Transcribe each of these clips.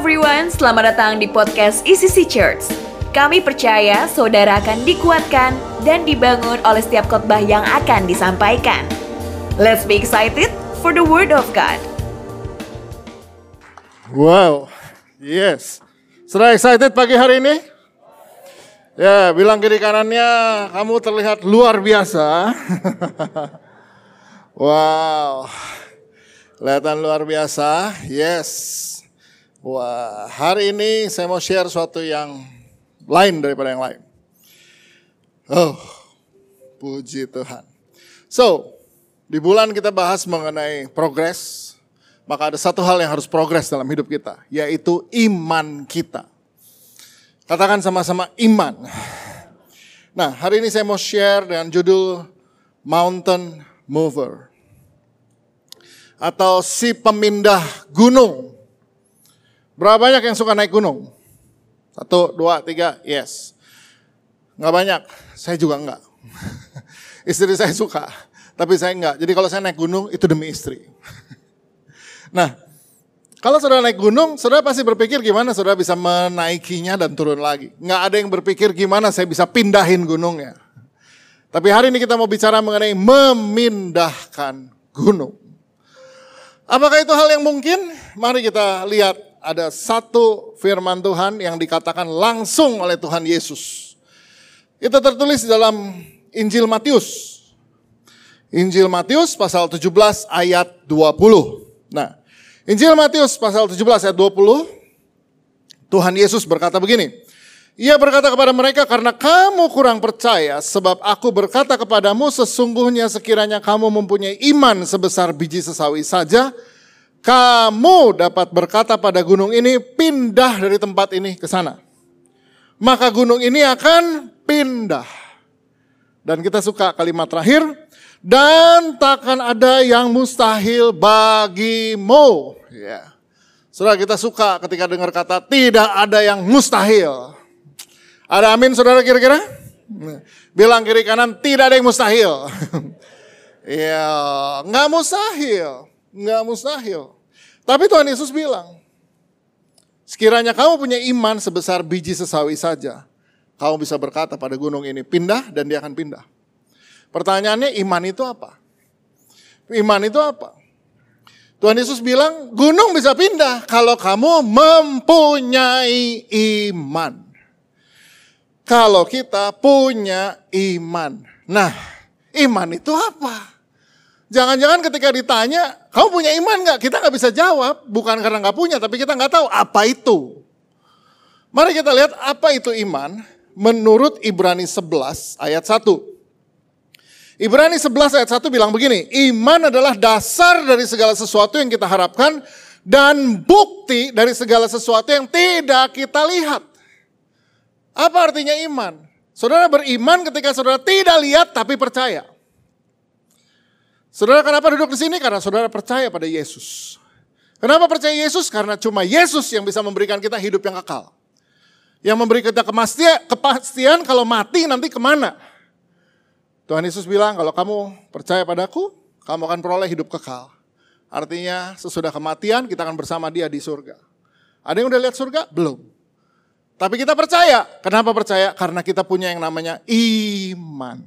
everyone, selamat datang di podcast ECC Church. Kami percaya saudara akan dikuatkan dan dibangun oleh setiap khotbah yang akan disampaikan. Let's be excited for the word of God. Wow, yes. Sudah excited pagi hari ini? Ya, bilang kiri kanannya, kamu terlihat luar biasa. wow, kelihatan luar biasa. Yes. Wah, hari ini saya mau share sesuatu yang lain daripada yang lain. Oh, puji Tuhan. So, di bulan kita bahas mengenai progres, maka ada satu hal yang harus progres dalam hidup kita, yaitu iman kita. Katakan sama-sama iman. Nah, hari ini saya mau share dengan judul Mountain Mover. Atau si pemindah gunung. Berapa banyak yang suka naik gunung? Satu, dua, tiga, yes. Nggak banyak, saya juga enggak. istri saya suka, tapi saya enggak. Jadi kalau saya naik gunung itu demi istri. nah, kalau saudara naik gunung, saudara pasti berpikir gimana saudara bisa menaikinya dan turun lagi. Nggak ada yang berpikir gimana saya bisa pindahin gunungnya. Tapi hari ini kita mau bicara mengenai memindahkan gunung. Apakah itu hal yang mungkin? Mari kita lihat ada satu firman Tuhan yang dikatakan langsung oleh Tuhan Yesus. Itu tertulis dalam Injil Matius. Injil Matius pasal 17 ayat 20. Nah, Injil Matius pasal 17 ayat 20, Tuhan Yesus berkata begini, ia berkata kepada mereka, karena kamu kurang percaya, sebab aku berkata kepadamu, sesungguhnya sekiranya kamu mempunyai iman sebesar biji sesawi saja, kamu dapat berkata pada gunung ini, pindah dari tempat ini ke sana. Maka gunung ini akan pindah. Dan kita suka kalimat terakhir, dan takkan ada yang mustahil bagimu. Ya. Saudara kita suka ketika dengar kata tidak ada yang mustahil. Ada amin saudara kira-kira? Bilang kiri kanan tidak ada yang mustahil. ya, nggak mustahil. Nggak mustahil. Tapi Tuhan Yesus bilang, sekiranya kamu punya iman sebesar biji sesawi saja, kamu bisa berkata pada gunung ini, pindah dan dia akan pindah. Pertanyaannya iman itu apa? Iman itu apa? Tuhan Yesus bilang, gunung bisa pindah kalau kamu mempunyai iman. Kalau kita punya iman. Nah, iman itu apa? Jangan-jangan ketika ditanya, kamu punya iman nggak? Kita nggak bisa jawab, bukan karena nggak punya, tapi kita nggak tahu apa itu. Mari kita lihat apa itu iman menurut Ibrani 11 ayat 1. Ibrani 11 ayat 1 bilang begini, iman adalah dasar dari segala sesuatu yang kita harapkan dan bukti dari segala sesuatu yang tidak kita lihat. Apa artinya iman? Saudara beriman ketika saudara tidak lihat tapi percaya. Saudara kenapa duduk di sini? Karena saudara percaya pada Yesus. Kenapa percaya Yesus? Karena cuma Yesus yang bisa memberikan kita hidup yang kekal. Yang memberi kita kepastian, kepastian kalau mati nanti ke mana. Tuhan Yesus bilang kalau kamu percaya padaku, kamu akan peroleh hidup kekal. Artinya sesudah kematian kita akan bersama dia di surga. Ada yang udah lihat surga? Belum. Tapi kita percaya. Kenapa percaya? Karena kita punya yang namanya iman.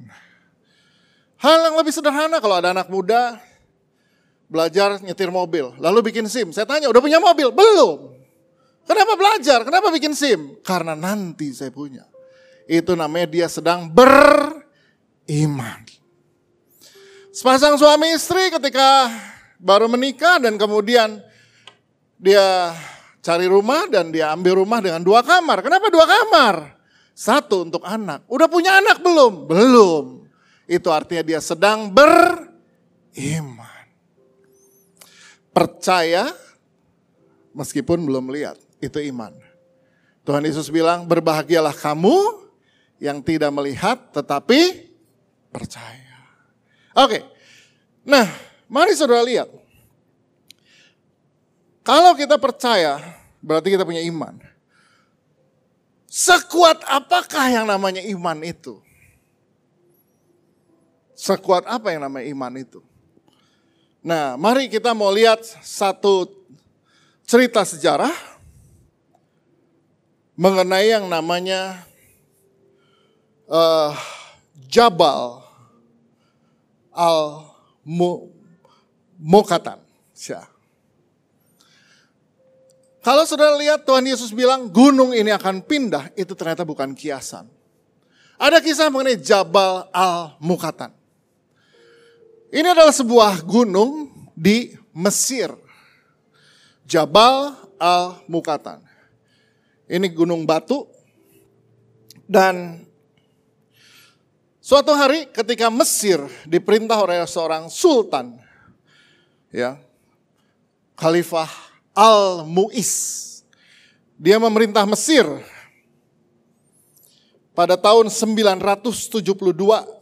Hal yang lebih sederhana kalau ada anak muda belajar nyetir mobil, lalu bikin SIM. Saya tanya, udah punya mobil? Belum. Kenapa belajar? Kenapa bikin SIM? Karena nanti saya punya. Itu namanya dia sedang beriman. Sepasang suami istri ketika baru menikah dan kemudian dia cari rumah dan dia ambil rumah dengan dua kamar. Kenapa dua kamar? Satu untuk anak. Udah punya anak belum? Belum. Itu artinya dia sedang beriman. Percaya meskipun belum lihat. Itu iman. Tuhan Yesus bilang, berbahagialah kamu yang tidak melihat tetapi percaya. Oke, nah mari saudara lihat. Kalau kita percaya, berarti kita punya iman. Sekuat apakah yang namanya iman itu? Sekuat apa yang namanya iman itu? Nah, mari kita mau lihat satu cerita sejarah mengenai yang namanya uh, Jabal al Mokatan. Kalau sudah lihat Tuhan Yesus bilang gunung ini akan pindah, itu ternyata bukan kiasan. Ada kisah mengenai Jabal al-Mukatan. Ini adalah sebuah gunung di Mesir. Jabal al-Mukatan. Ini gunung batu dan suatu hari ketika Mesir diperintah oleh seorang sultan ya Khalifah Al-Mu'is dia memerintah Mesir pada tahun 972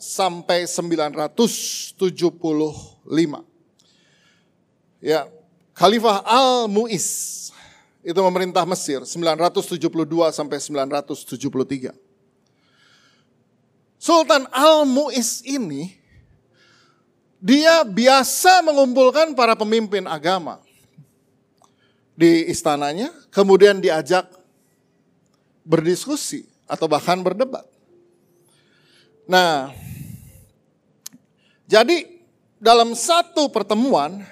sampai 975. Ya, Khalifah Al-Mu'is itu memerintah Mesir 972 sampai 973. Sultan Al-Mu'is ini dia biasa mengumpulkan para pemimpin agama di istananya, kemudian diajak berdiskusi atau bahkan berdebat. Nah, jadi dalam satu pertemuan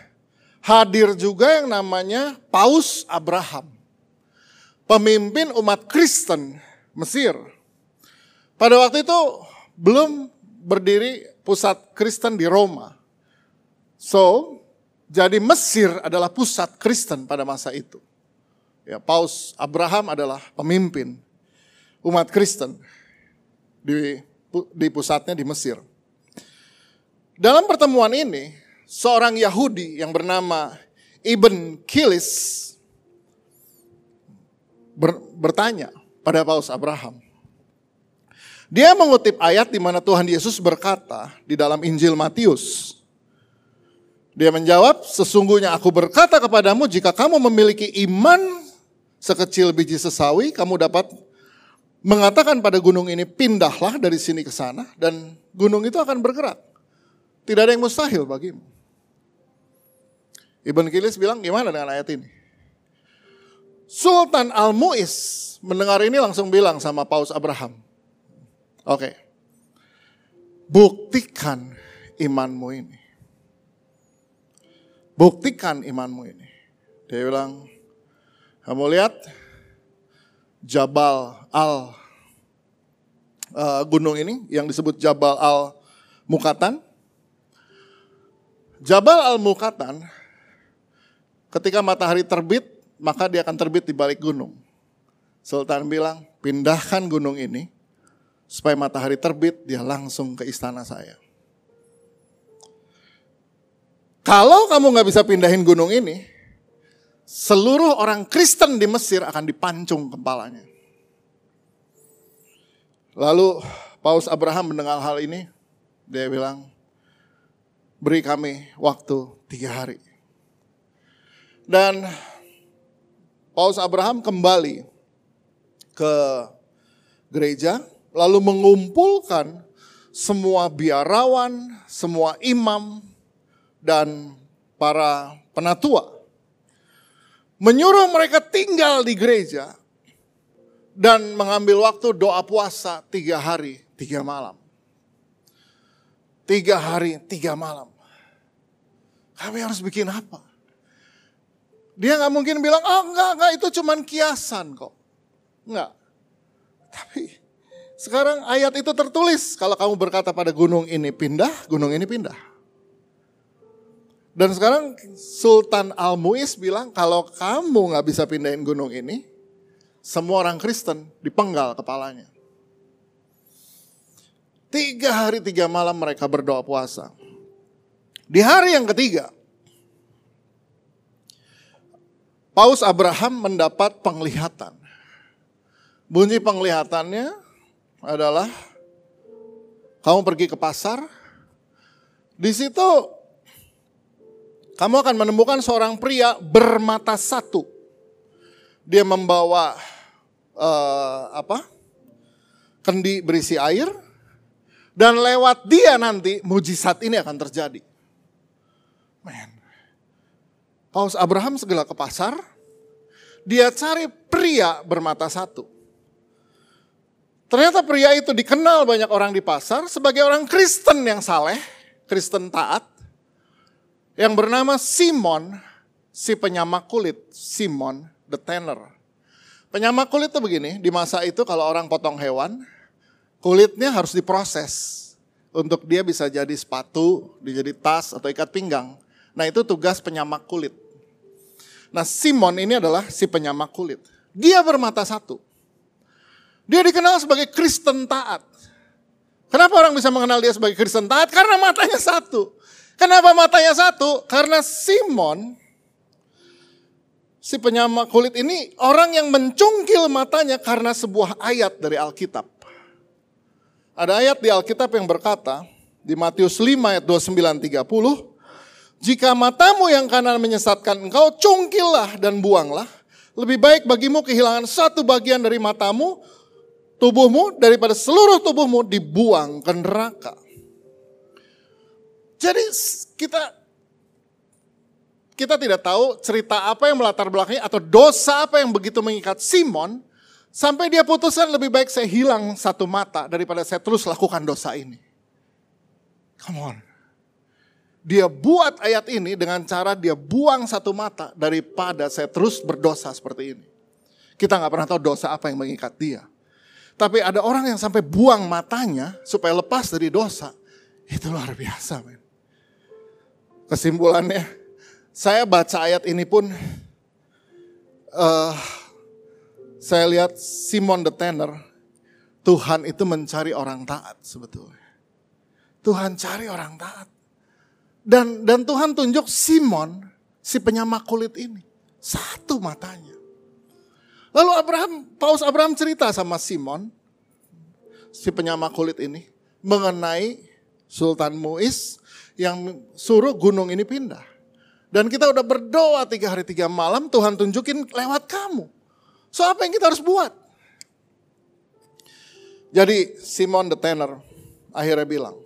hadir juga yang namanya Paus Abraham. Pemimpin umat Kristen Mesir. Pada waktu itu belum berdiri pusat Kristen di Roma. So, jadi Mesir adalah pusat Kristen pada masa itu. Ya, Paus Abraham adalah pemimpin umat Kristen di, di pusatnya di Mesir. Dalam pertemuan ini, seorang Yahudi yang bernama Ibn Kilis ber, bertanya pada Paus Abraham. Dia mengutip ayat di mana Tuhan Yesus berkata di dalam Injil Matius. Dia menjawab, sesungguhnya aku berkata kepadamu jika kamu memiliki iman sekecil biji sesawi, kamu dapat mengatakan pada gunung ini pindahlah dari sini ke sana dan gunung itu akan bergerak. Tidak ada yang mustahil bagimu. Ibn Kilis bilang gimana dengan ayat ini? Sultan Al-Mu'is mendengar ini langsung bilang sama Paus Abraham. Oke, okay, buktikan imanmu ini. Buktikan imanmu ini. Dia bilang, kamu lihat Jabal Al uh, gunung ini yang disebut Jabal Al Mukatan. Jabal Al Mukatan Ketika matahari terbit, maka dia akan terbit di balik gunung. Sultan bilang, pindahkan gunung ini, supaya matahari terbit, dia langsung ke istana saya. Kalau kamu nggak bisa pindahin gunung ini, seluruh orang Kristen di Mesir akan dipancung kepalanya. Lalu Paus Abraham mendengar hal ini, dia bilang, beri kami waktu tiga hari. Dan Paus Abraham kembali ke gereja, lalu mengumpulkan semua biarawan, semua imam, dan para penatua. Menyuruh mereka tinggal di gereja dan mengambil waktu doa puasa tiga hari, tiga malam. Tiga hari, tiga malam. Kami harus bikin apa? Dia nggak mungkin bilang, oh enggak, enggak itu cuman kiasan kok. Enggak. Tapi sekarang ayat itu tertulis. Kalau kamu berkata pada gunung ini pindah, gunung ini pindah. Dan sekarang Sultan Al-Muiz bilang kalau kamu nggak bisa pindahin gunung ini, semua orang Kristen dipenggal kepalanya. Tiga hari tiga malam mereka berdoa puasa. Di hari yang ketiga, Paus Abraham mendapat penglihatan. Bunyi penglihatannya adalah kamu pergi ke pasar, di situ kamu akan menemukan seorang pria bermata satu. Dia membawa uh, apa? Kendi berisi air dan lewat dia nanti mujizat ini akan terjadi. Man. Paus Abraham segala ke pasar, dia cari pria bermata satu. Ternyata pria itu dikenal banyak orang di pasar sebagai orang Kristen yang saleh, Kristen taat, yang bernama Simon, si penyamak kulit, Simon the Tanner. Penyamak kulit itu begini, di masa itu kalau orang potong hewan, kulitnya harus diproses untuk dia bisa jadi sepatu, jadi tas atau ikat pinggang. Nah itu tugas penyamak kulit. Nah Simon ini adalah si penyamak kulit. Dia bermata satu. Dia dikenal sebagai Kristen taat. Kenapa orang bisa mengenal dia sebagai Kristen taat? Karena matanya satu. Kenapa matanya satu? Karena Simon, si penyamak kulit ini orang yang mencungkil matanya karena sebuah ayat dari Alkitab. Ada ayat di Alkitab yang berkata, di Matius 5 ayat 29 30, jika matamu yang kanan menyesatkan engkau, cungkillah dan buanglah. Lebih baik bagimu kehilangan satu bagian dari matamu tubuhmu daripada seluruh tubuhmu dibuang ke neraka. Jadi kita kita tidak tahu cerita apa yang melatar belakangnya atau dosa apa yang begitu mengikat Simon sampai dia putuskan lebih baik saya hilang satu mata daripada saya terus lakukan dosa ini. Come on. Dia buat ayat ini dengan cara dia buang satu mata daripada saya terus berdosa seperti ini. Kita nggak pernah tahu dosa apa yang mengikat dia. Tapi ada orang yang sampai buang matanya supaya lepas dari dosa. Itu luar biasa men. Kesimpulannya, saya baca ayat ini pun, uh, saya lihat Simon the Tanner, Tuhan itu mencari orang taat sebetulnya. Tuhan cari orang taat. Dan dan Tuhan tunjuk Simon, si penyamak kulit ini. Satu matanya. Lalu Abraham, Paus Abraham cerita sama Simon, si penyama kulit ini, mengenai Sultan Muiz yang suruh gunung ini pindah. Dan kita udah berdoa tiga hari tiga malam, Tuhan tunjukin lewat kamu. So apa yang kita harus buat? Jadi Simon the Tanner akhirnya bilang,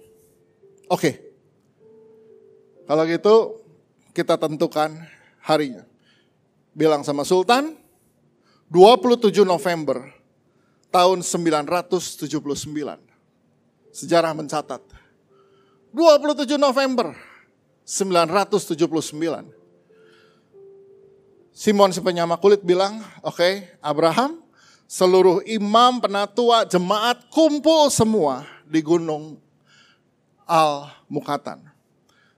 oke, okay, kalau gitu kita tentukan harinya. Bilang sama Sultan, 27 November tahun 979. Sejarah mencatat. 27 November 979. Simon si penyama kulit bilang, oke okay, Abraham, seluruh imam, penatua, jemaat kumpul semua di gunung Al-Mukatan.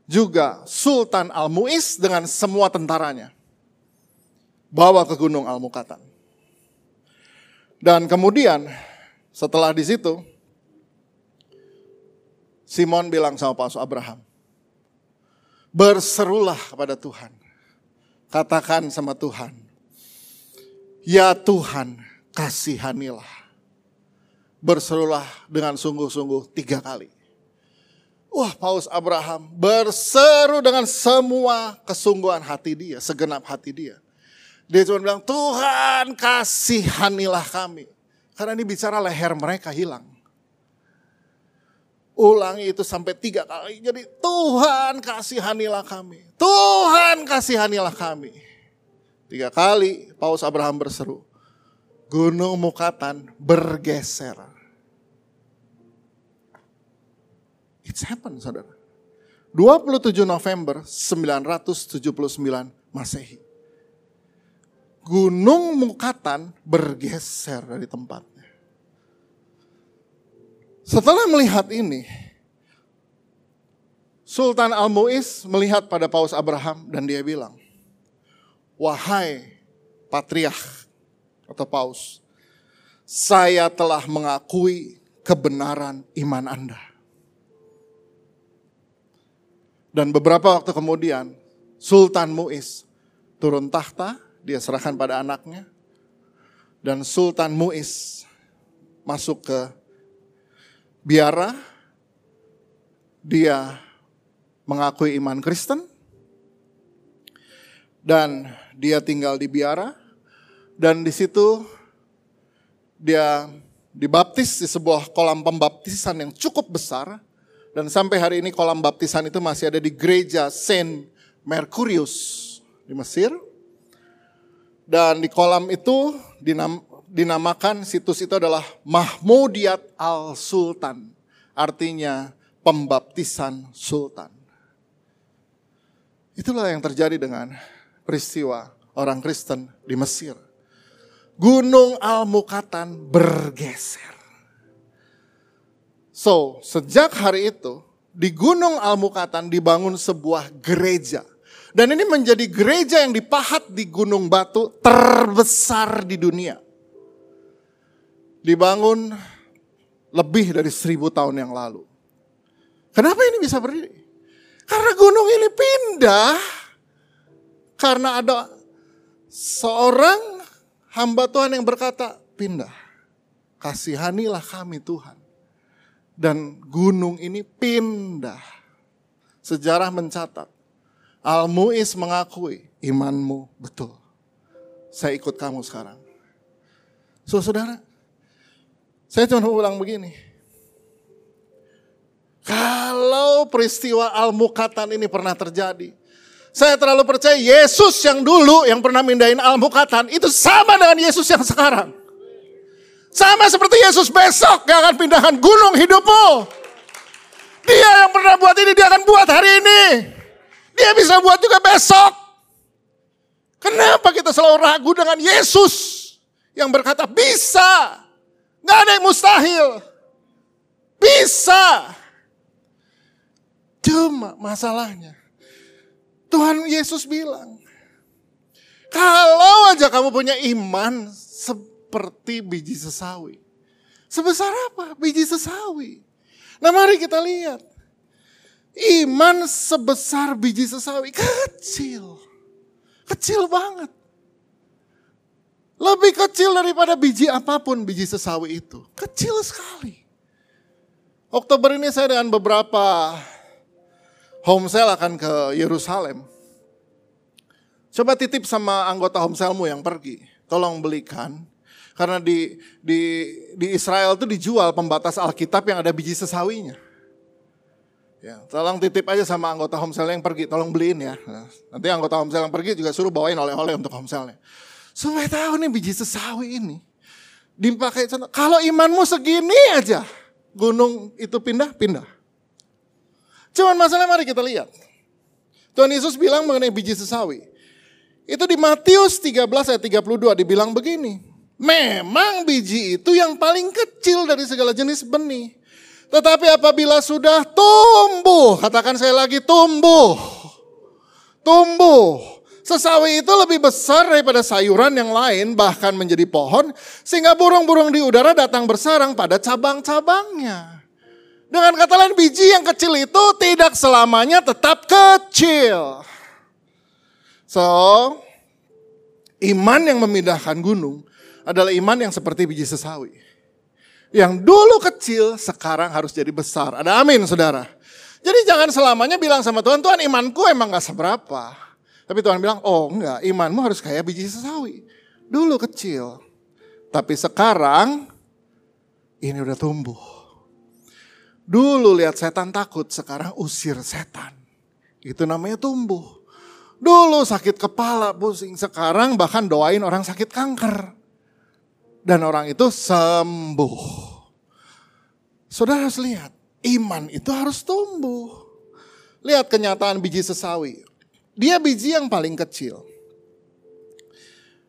Juga Sultan Al-Muiz dengan semua tentaranya. Bawa ke gunung Al-Mukatan. Dan kemudian setelah di situ, Simon bilang sama Paus Abraham, berserulah kepada Tuhan. Katakan sama Tuhan, ya Tuhan kasihanilah. Berserulah dengan sungguh-sungguh tiga kali. Wah Paus Abraham berseru dengan semua kesungguhan hati dia, segenap hati dia. Dia cuma bilang, Tuhan kasihanilah kami. Karena ini bicara leher mereka hilang. Ulangi itu sampai tiga kali. Jadi Tuhan kasihanilah kami. Tuhan kasihanilah kami. Tiga kali Paus Abraham berseru. Gunung Mukatan bergeser. It's happened saudara. 27 November 979 Masehi gunung Mukatan bergeser dari tempatnya. Setelah melihat ini, Sultan Al-Mu'iz melihat pada Paus Abraham dan dia bilang, Wahai Patriarch atau Paus, saya telah mengakui kebenaran iman Anda. Dan beberapa waktu kemudian, Sultan Mu'iz turun tahta dia serahkan pada anaknya. Dan Sultan Muiz masuk ke biara. Dia mengakui iman Kristen. Dan dia tinggal di biara. Dan di situ dia dibaptis di sebuah kolam pembaptisan yang cukup besar. Dan sampai hari ini kolam baptisan itu masih ada di gereja Saint Mercurius di Mesir. Dan di kolam itu dinam, dinamakan situs itu adalah Mahmudiyat Al-Sultan. Artinya pembaptisan sultan. Itulah yang terjadi dengan peristiwa orang Kristen di Mesir. Gunung Al-Mukatan bergeser. So, sejak hari itu, di Gunung Al-Mukatan dibangun sebuah gereja. Dan ini menjadi gereja yang dipahat di Gunung Batu terbesar di dunia. Dibangun lebih dari seribu tahun yang lalu. Kenapa ini bisa berdiri? Karena gunung ini pindah. Karena ada seorang hamba Tuhan yang berkata, pindah. Kasihanilah kami Tuhan. Dan gunung ini pindah. Sejarah mencatat. Al-Mu'iz mengakui imanmu betul. Saya ikut kamu sekarang. So, saudara, saya cuma ulang begini. Kalau peristiwa Al-Mukatan ini pernah terjadi, saya terlalu percaya Yesus yang dulu yang pernah mindahin Al-Mukatan itu sama dengan Yesus yang sekarang. Sama seperti Yesus besok yang akan pindahkan gunung hidupmu. Dia yang pernah buat ini, dia akan buat hari ini. Dia bisa buat juga besok. Kenapa kita selalu ragu dengan Yesus yang berkata bisa. Gak ada yang mustahil. Bisa. Cuma masalahnya, Tuhan Yesus bilang, kalau aja kamu punya iman seperti biji sesawi. Sebesar apa? Biji sesawi. Nah mari kita lihat. Iman sebesar biji sesawi. Kecil. Kecil banget. Lebih kecil daripada biji apa pun biji sesawi itu. Kecil sekali. Oktober ini saya dengan beberapa Homesel akan ke Yerusalem. Coba titip sama anggota Homselmu yang pergi. Tolong belikan. Karena di di di Israel itu dijual pembatas Alkitab yang ada biji sesawinya. Ya, tolong titip aja sama anggota Homsel yang pergi, tolong beliin ya. Nah, nanti anggota Homsel yang pergi juga suruh bawain oleh-oleh untuk Homselnya. Supaya tahu nih biji sesawi ini. Dipakai kalau imanmu segini aja, gunung itu pindah, pindah. Cuman masalahnya mari kita lihat. Tuhan Yesus bilang mengenai biji sesawi. Itu di Matius 13 ayat 32 dibilang begini. Memang biji itu yang paling kecil dari segala jenis benih. Tetapi apabila sudah tumbuh, katakan saya lagi tumbuh. Tumbuh. Sesawi itu lebih besar daripada sayuran yang lain, bahkan menjadi pohon, sehingga burung-burung di udara datang bersarang pada cabang-cabangnya. Dengan kata lain biji yang kecil itu tidak selamanya tetap kecil. So, iman yang memindahkan gunung adalah iman yang seperti biji sesawi. Yang dulu kecil sekarang harus jadi besar. Ada amin saudara. Jadi jangan selamanya bilang sama Tuhan, Tuhan imanku emang gak seberapa. Tapi Tuhan bilang, oh enggak, imanmu harus kayak biji sesawi. Dulu kecil. Tapi sekarang ini udah tumbuh. Dulu lihat setan takut, sekarang usir setan. Itu namanya tumbuh. Dulu sakit kepala, pusing. Sekarang bahkan doain orang sakit kanker. Dan orang itu sembuh. Saudara harus lihat, iman itu harus tumbuh. Lihat kenyataan biji sesawi. Dia biji yang paling kecil.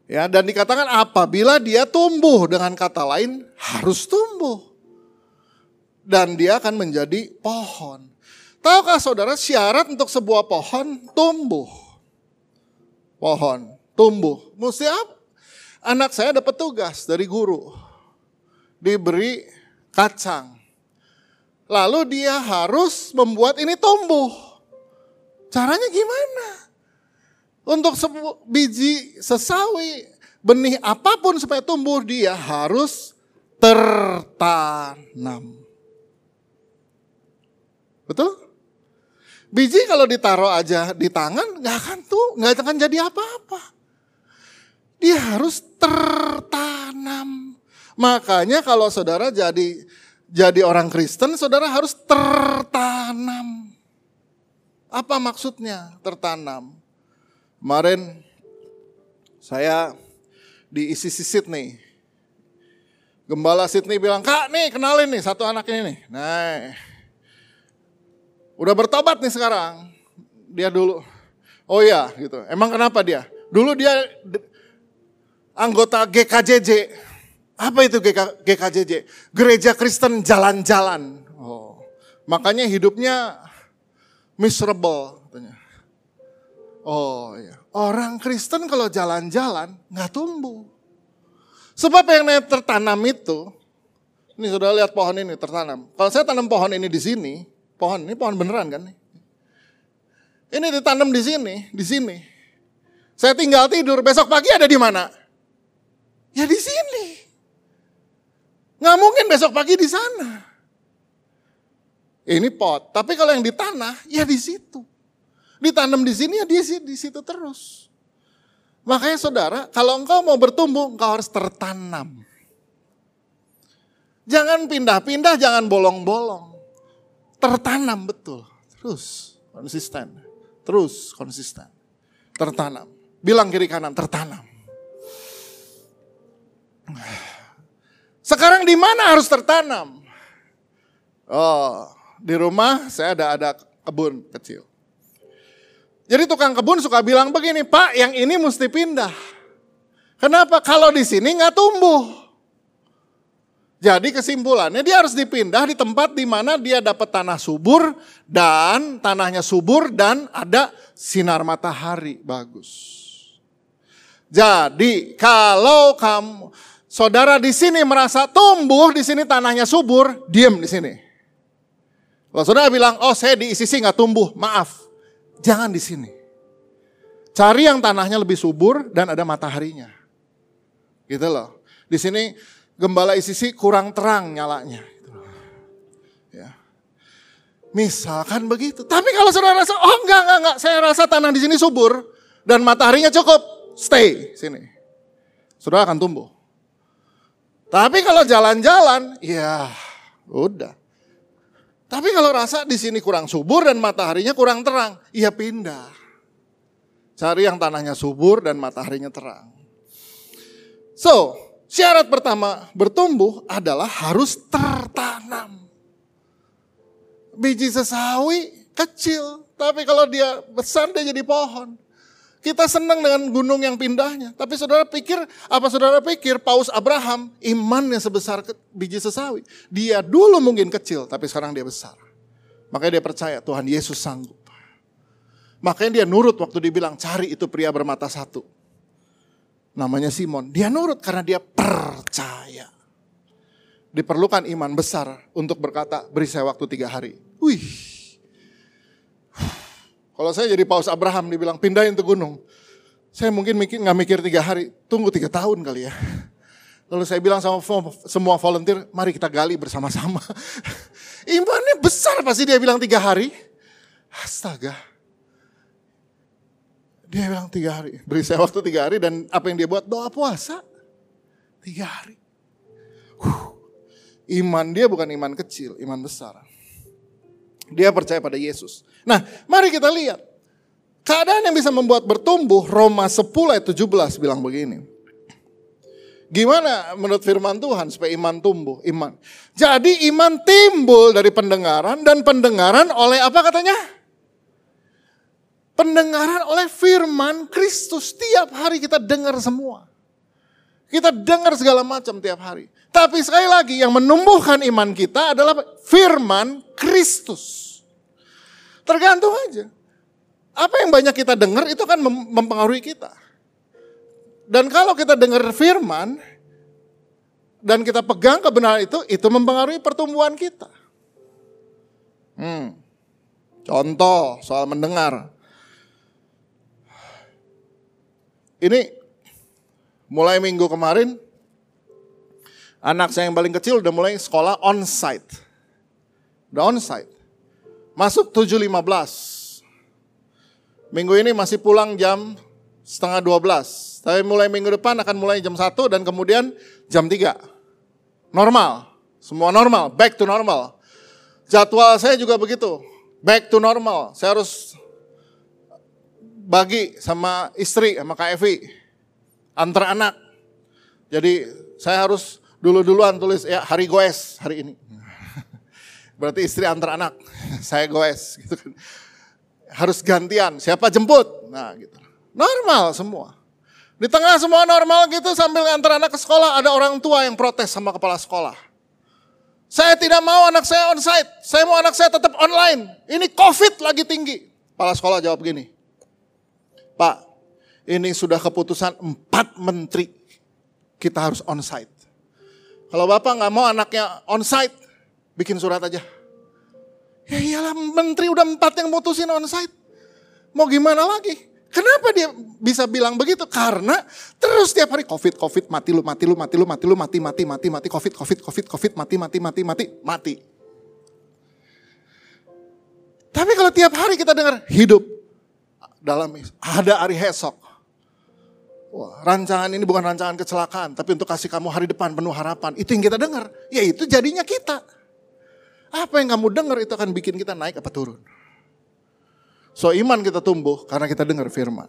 Ya, dan dikatakan apabila dia tumbuh dengan kata lain harus tumbuh dan dia akan menjadi pohon. Tahukah saudara syarat untuk sebuah pohon tumbuh? Pohon tumbuh. Mesti apa? Anak saya dapat tugas dari guru. Diberi kacang. Lalu dia harus membuat ini tumbuh. Caranya gimana? Untuk biji sesawi, benih apa pun supaya tumbuh dia harus tertanam. Betul? Biji kalau ditaruh aja di tangan nggak akan tuh nggak akan jadi apa-apa. Dia harus tertanam. Makanya kalau saudara jadi jadi orang Kristen, saudara harus tertanam. Apa maksudnya tertanam? Kemarin saya di isi nih Gembala Sydney bilang, kak nih kenalin nih satu anak ini nih. Nah, udah bertobat nih sekarang. Dia dulu, oh iya gitu. Emang kenapa dia? Dulu dia anggota GKJJ. Apa itu GK, GKJJ? Gereja Kristen Jalan-Jalan. Oh, makanya hidupnya miserable katanya. Oh iya, orang Kristen kalau jalan-jalan nggak tumbuh. Sebab yang tertanam itu, ini sudah lihat pohon ini tertanam. Kalau saya tanam pohon ini di sini, pohon ini pohon beneran kan? Ini ditanam di sini, di sini. Saya tinggal tidur, besok pagi ada di mana? Ya di sini. Nggak mungkin besok pagi di sana. Ini pot, tapi kalau yang di tanah, ya di situ. Ditanam di sini, ya di, di situ terus. Makanya saudara, kalau engkau mau bertumbuh, engkau harus tertanam. Jangan pindah-pindah, jangan bolong-bolong. Tertanam betul. Terus konsisten. Terus konsisten. Tertanam. Bilang kiri kanan, tertanam. Sekarang di mana harus tertanam? Oh, di rumah saya ada ada kebun kecil. Jadi tukang kebun suka bilang begini, Pak yang ini mesti pindah. Kenapa? Kalau di sini nggak tumbuh. Jadi kesimpulannya dia harus dipindah di tempat di mana dia dapat tanah subur dan tanahnya subur dan ada sinar matahari bagus. Jadi kalau kamu saudara di sini merasa tumbuh di sini tanahnya subur, diam di sini. Kalau saudara bilang, oh saya di ICC nggak tumbuh, maaf, Jangan di sini. Cari yang tanahnya lebih subur dan ada mataharinya. Gitu loh. Di sini gembala ICC kurang terang nyalanya. Gitu ya. Misalkan begitu. Tapi kalau saudara rasa, oh enggak, enggak, enggak. Saya rasa tanah di sini subur dan mataharinya cukup. Stay sini. Saudara akan tumbuh. Tapi kalau jalan-jalan, ya udah. Tapi kalau rasa di sini kurang subur dan mataharinya kurang terang, ia pindah. Cari yang tanahnya subur dan mataharinya terang. So, syarat pertama bertumbuh adalah harus tertanam. Biji sesawi kecil, tapi kalau dia besar dia jadi pohon. Kita senang dengan gunung yang pindahnya. Tapi saudara pikir, apa saudara pikir Paus Abraham imannya sebesar biji sesawi. Dia dulu mungkin kecil, tapi sekarang dia besar. Makanya dia percaya Tuhan Yesus sanggup. Makanya dia nurut waktu dibilang cari itu pria bermata satu. Namanya Simon. Dia nurut karena dia percaya. Diperlukan iman besar untuk berkata beri saya waktu tiga hari. Wih kalau saya jadi paus Abraham dibilang pindahin ke gunung. Saya mungkin mikir nggak mikir tiga hari, tunggu tiga tahun kali ya. Lalu saya bilang sama semua volunteer, mari kita gali bersama-sama. Imannya besar pasti dia bilang tiga hari. Astaga. Dia bilang tiga hari. Beri saya waktu tiga hari dan apa yang dia buat? Doa puasa. Tiga hari. Huh. Iman dia bukan iman kecil, iman besar. Dia percaya pada Yesus. Nah, mari kita lihat. Keadaan yang bisa membuat bertumbuh, Roma 10 ayat 17 bilang begini. Gimana menurut firman Tuhan supaya iman tumbuh? Iman. Jadi iman timbul dari pendengaran dan pendengaran oleh apa katanya? Pendengaran oleh firman Kristus. Tiap hari kita dengar semua. Kita dengar segala macam tiap hari. Tapi sekali lagi yang menumbuhkan iman kita adalah firman Kristus. Tergantung aja. Apa yang banyak kita dengar itu kan mempengaruhi kita. Dan kalau kita dengar firman dan kita pegang kebenaran itu, itu mempengaruhi pertumbuhan kita. Hmm. Contoh soal mendengar. Ini mulai minggu kemarin anak saya yang paling kecil udah mulai sekolah on-site. Udah on-site. Masuk 7.15. Minggu ini masih pulang jam setengah 12. Tapi mulai minggu depan akan mulai jam 1 dan kemudian jam 3. Normal. Semua normal. Back to normal. Jadwal saya juga begitu. Back to normal. Saya harus bagi sama istri, sama Kak Evi. Antar anak. Jadi saya harus Dulu-duluan tulis ya hari goes hari ini. Berarti istri antar anak, saya goes gitu kan. Harus gantian, siapa jemput? Nah gitu. Normal semua. Di tengah semua normal gitu sambil ngantar anak ke sekolah ada orang tua yang protes sama kepala sekolah. Saya tidak mau anak saya onsite, saya mau anak saya tetap online. Ini covid lagi tinggi. Kepala sekolah jawab gini, Pak, ini sudah keputusan empat menteri kita harus onsite. Kalau Bapak nggak mau anaknya onsite, bikin surat aja. Ya iyalah menteri udah empat yang mutusin onsite. Mau gimana lagi? Kenapa dia bisa bilang begitu? Karena terus tiap hari covid, covid, mati lu, mati lu, mati lu, mati lu, mati, mati, mati, mati, covid, covid, covid, covid, mati, mati, mati, mati, mati. Tapi kalau tiap hari kita dengar hidup dalam ada hari esok, Wah, rancangan ini bukan rancangan kecelakaan, tapi untuk kasih kamu hari depan penuh harapan. Itu yang kita dengar. Ya itu jadinya kita. Apa yang kamu dengar itu akan bikin kita naik apa turun. So iman kita tumbuh karena kita dengar firman.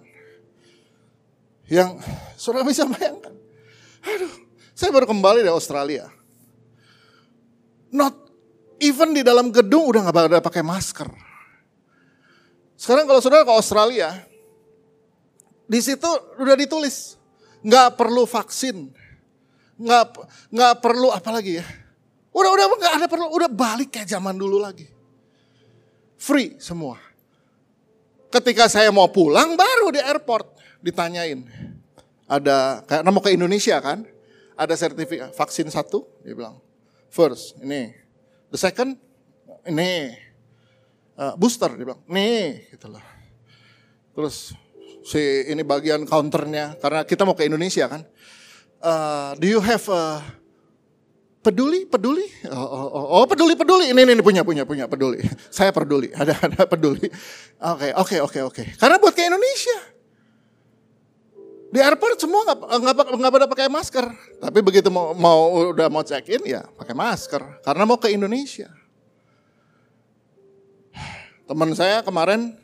Yang sudah bisa bayangkan. Aduh, saya baru kembali dari Australia. Not even di dalam gedung udah gak ada pakai masker. Sekarang kalau saudara ke Australia, di situ udah ditulis, nggak perlu vaksin, nggak nggak perlu apa lagi ya. Udah udah nggak ada perlu, udah balik kayak zaman dulu lagi. Free semua. Ketika saya mau pulang baru di airport ditanyain. Ada kayak mau ke Indonesia kan? Ada sertifikat vaksin satu, dia bilang. First, ini. The second, ini. Uh, booster, dia bilang. Nih, gitu loh. Terus si ini bagian counternya karena kita mau ke Indonesia kan. Uh, do you have a peduli peduli? Oh, oh, oh, oh peduli peduli. Ini, ini punya punya punya peduli. Saya peduli ada ada peduli. Oke oke oke oke. Karena buat ke Indonesia. Di airport semua nggak nggak nggak pada pakai masker. Tapi begitu mau mau udah mau check in ya pakai masker. Karena mau ke Indonesia. Teman saya kemarin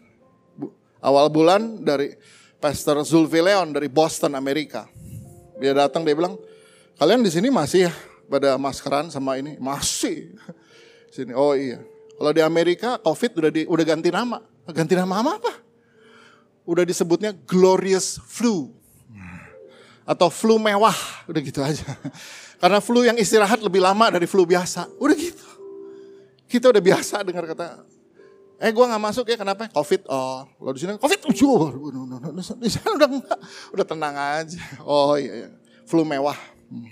awal bulan dari Pastor Zulfi Leon dari Boston, Amerika. Dia datang, dia bilang, kalian di sini masih ya pada maskeran sama ini? Masih. Sini, oh iya. Kalau di Amerika, COVID udah di, udah ganti nama. Ganti nama apa? Udah disebutnya glorious flu. Atau flu mewah, udah gitu aja. Karena flu yang istirahat lebih lama dari flu biasa. Udah gitu. Kita udah biasa dengar kata Eh gue gak masuk ya kenapa? Covid. Oh, lo di sini Covid. Di sana udah udah tenang aja. Oh iya, iya. flu mewah. Hmm.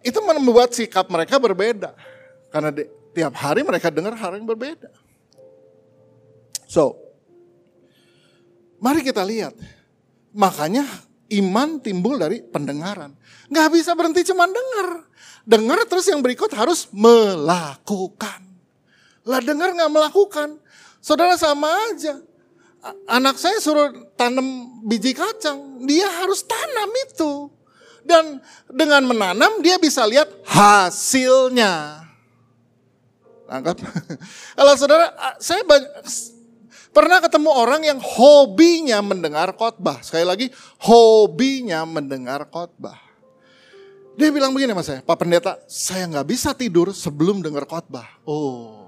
Itu membuat sikap mereka berbeda. Karena di, tiap hari mereka dengar hal yang berbeda. So, mari kita lihat. Makanya iman timbul dari pendengaran. Gak bisa berhenti cuma dengar. Dengar terus yang berikut harus melakukan. Lah dengar nggak melakukan. Saudara sama aja. Anak saya suruh tanam biji kacang. Dia harus tanam itu. Dan dengan menanam dia bisa lihat hasilnya. Angkat. Kalau saudara, saya banyak, pernah ketemu orang yang hobinya mendengar khotbah. Sekali lagi, hobinya mendengar khotbah. Dia bilang begini mas saya, Pak Pendeta, saya nggak bisa tidur sebelum dengar khotbah. Oh,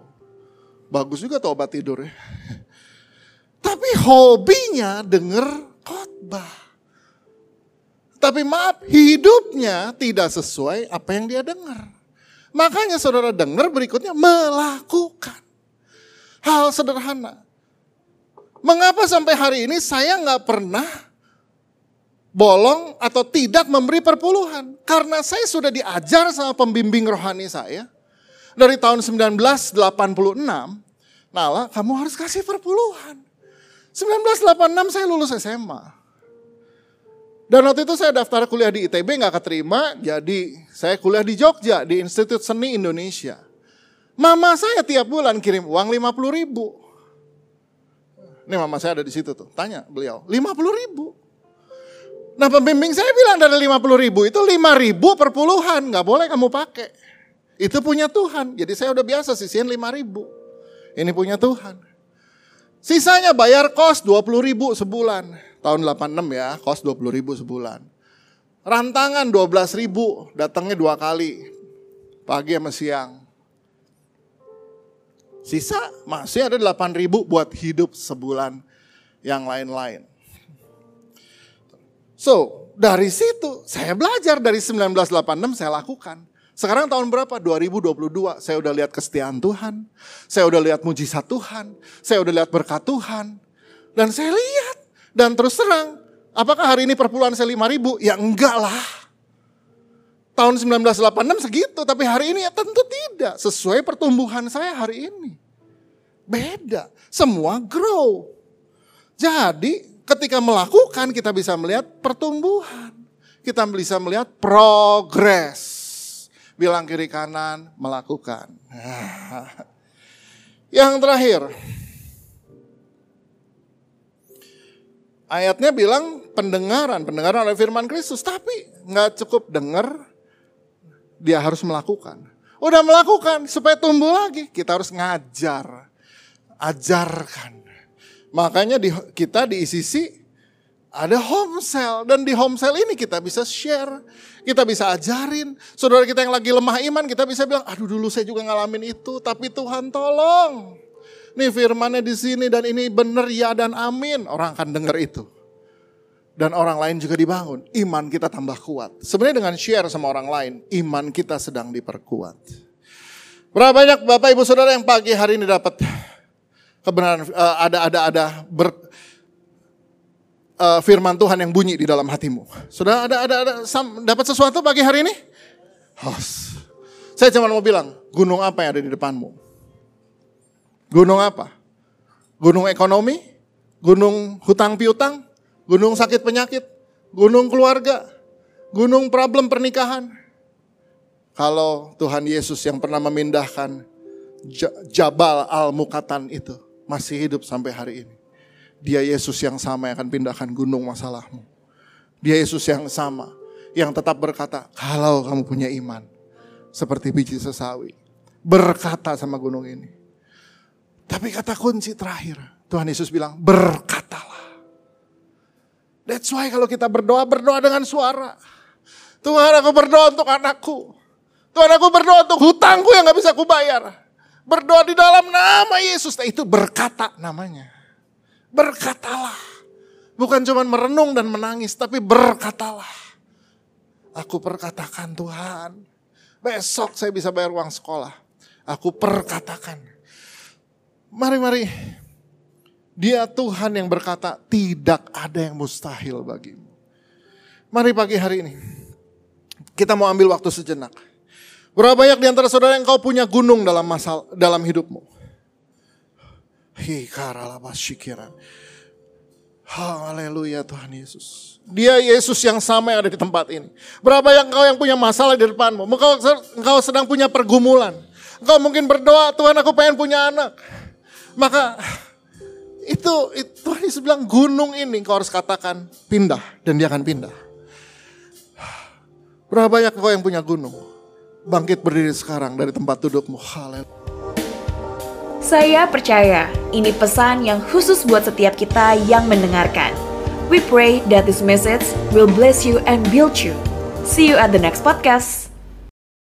Bagus juga tuh obat tidur ya. Tapi hobinya denger khotbah. Tapi maaf, hidupnya tidak sesuai apa yang dia dengar. Makanya saudara dengar berikutnya melakukan. Hal sederhana. Mengapa sampai hari ini saya nggak pernah bolong atau tidak memberi perpuluhan? Karena saya sudah diajar sama pembimbing rohani saya dari tahun 1986, Nala kamu harus kasih perpuluhan. 1986 saya lulus SMA. Dan waktu itu saya daftar kuliah di ITB nggak keterima, jadi saya kuliah di Jogja di Institut Seni Indonesia. Mama saya tiap bulan kirim uang 50 ribu. Ini mama saya ada di situ tuh, tanya beliau, 50 ribu. Nah pembimbing saya bilang dari 50 ribu itu 5 ribu perpuluhan, nggak boleh kamu pakai. Itu punya Tuhan. Jadi saya udah biasa sisihin 5 ribu. Ini punya Tuhan. Sisanya bayar kos 20 ribu sebulan. Tahun 86 ya, kos 20 ribu sebulan. Rantangan 12 ribu, datangnya dua kali. Pagi sama siang. Sisa masih ada 8 ribu buat hidup sebulan yang lain-lain. So, dari situ saya belajar dari 1986 saya lakukan. Sekarang tahun berapa? 2022. Saya udah lihat kesetiaan Tuhan. Saya udah lihat mujizat Tuhan. Saya udah lihat berkat Tuhan. Dan saya lihat. Dan terus terang, apakah hari ini perpuluhan saya 5 ribu? Ya enggak lah. Tahun 1986 segitu, tapi hari ini ya tentu tidak. Sesuai pertumbuhan saya hari ini. Beda. Semua grow. Jadi ketika melakukan kita bisa melihat pertumbuhan. Kita bisa melihat progres bilang kiri kanan, melakukan. Yang terakhir, ayatnya bilang pendengaran, pendengaran oleh firman Kristus, tapi nggak cukup dengar, dia harus melakukan. Udah melakukan supaya tumbuh lagi, kita harus ngajar, ajarkan. Makanya di, kita di ICC ada home cell dan di home cell ini kita bisa share, kita bisa ajarin. Saudara kita yang lagi lemah iman kita bisa bilang, aduh dulu saya juga ngalamin itu, tapi Tuhan tolong. Nih firmannya di sini dan ini benar ya dan amin. Orang akan dengar itu. Dan orang lain juga dibangun. Iman kita tambah kuat. Sebenarnya dengan share sama orang lain, iman kita sedang diperkuat. Berapa banyak Bapak Ibu Saudara yang pagi hari ini dapat kebenaran uh, ada ada ada ber, uh, firman Tuhan yang bunyi di dalam hatimu. Sudah ada ada ada sam, dapat sesuatu pagi hari ini? Hos. Saya cuma mau bilang, gunung apa yang ada di depanmu? Gunung apa? Gunung ekonomi? Gunung hutang piutang? Gunung sakit penyakit? Gunung keluarga? Gunung problem pernikahan? Kalau Tuhan Yesus yang pernah memindahkan Jabal Al-Mukatan itu masih hidup sampai hari ini. Dia Yesus yang sama yang akan pindahkan gunung masalahmu. Dia Yesus yang sama yang tetap berkata, kalau kamu punya iman seperti biji sesawi, berkata sama gunung ini. Tapi kata kunci terakhir, Tuhan Yesus bilang, berkatalah. That's why kalau kita berdoa, berdoa dengan suara. Tuhan aku berdoa untuk anakku. Tuhan aku berdoa untuk hutangku yang gak bisa kubayar. Berdoa di dalam nama Yesus. Nah, itu berkata namanya. Berkatalah. Bukan cuma merenung dan menangis, tapi berkatalah. Aku perkatakan Tuhan. Besok saya bisa bayar uang sekolah. Aku perkatakan. Mari, mari. Dia Tuhan yang berkata, tidak ada yang mustahil bagimu. Mari pagi hari ini. Kita mau ambil waktu sejenak. Berapa banyak di antara saudara yang kau punya gunung dalam masal dalam hidupmu? Haleluya Tuhan Yesus. Dia Yesus yang sama yang ada di tempat ini. Berapa yang kau yang punya masalah di depanmu? Engkau, engkau sedang punya pergumulan. Engkau mungkin berdoa, Tuhan aku pengen punya anak. Maka itu, itu Tuhan Yesus bilang gunung ini kau harus katakan pindah dan dia akan pindah. Berapa banyak kau yang punya gunung? Bangkit berdiri sekarang dari tempat dudukmu. Haleluya. Saya percaya ini pesan yang khusus buat setiap kita yang mendengarkan. We pray that this message will bless you and build you. See you at the next podcast.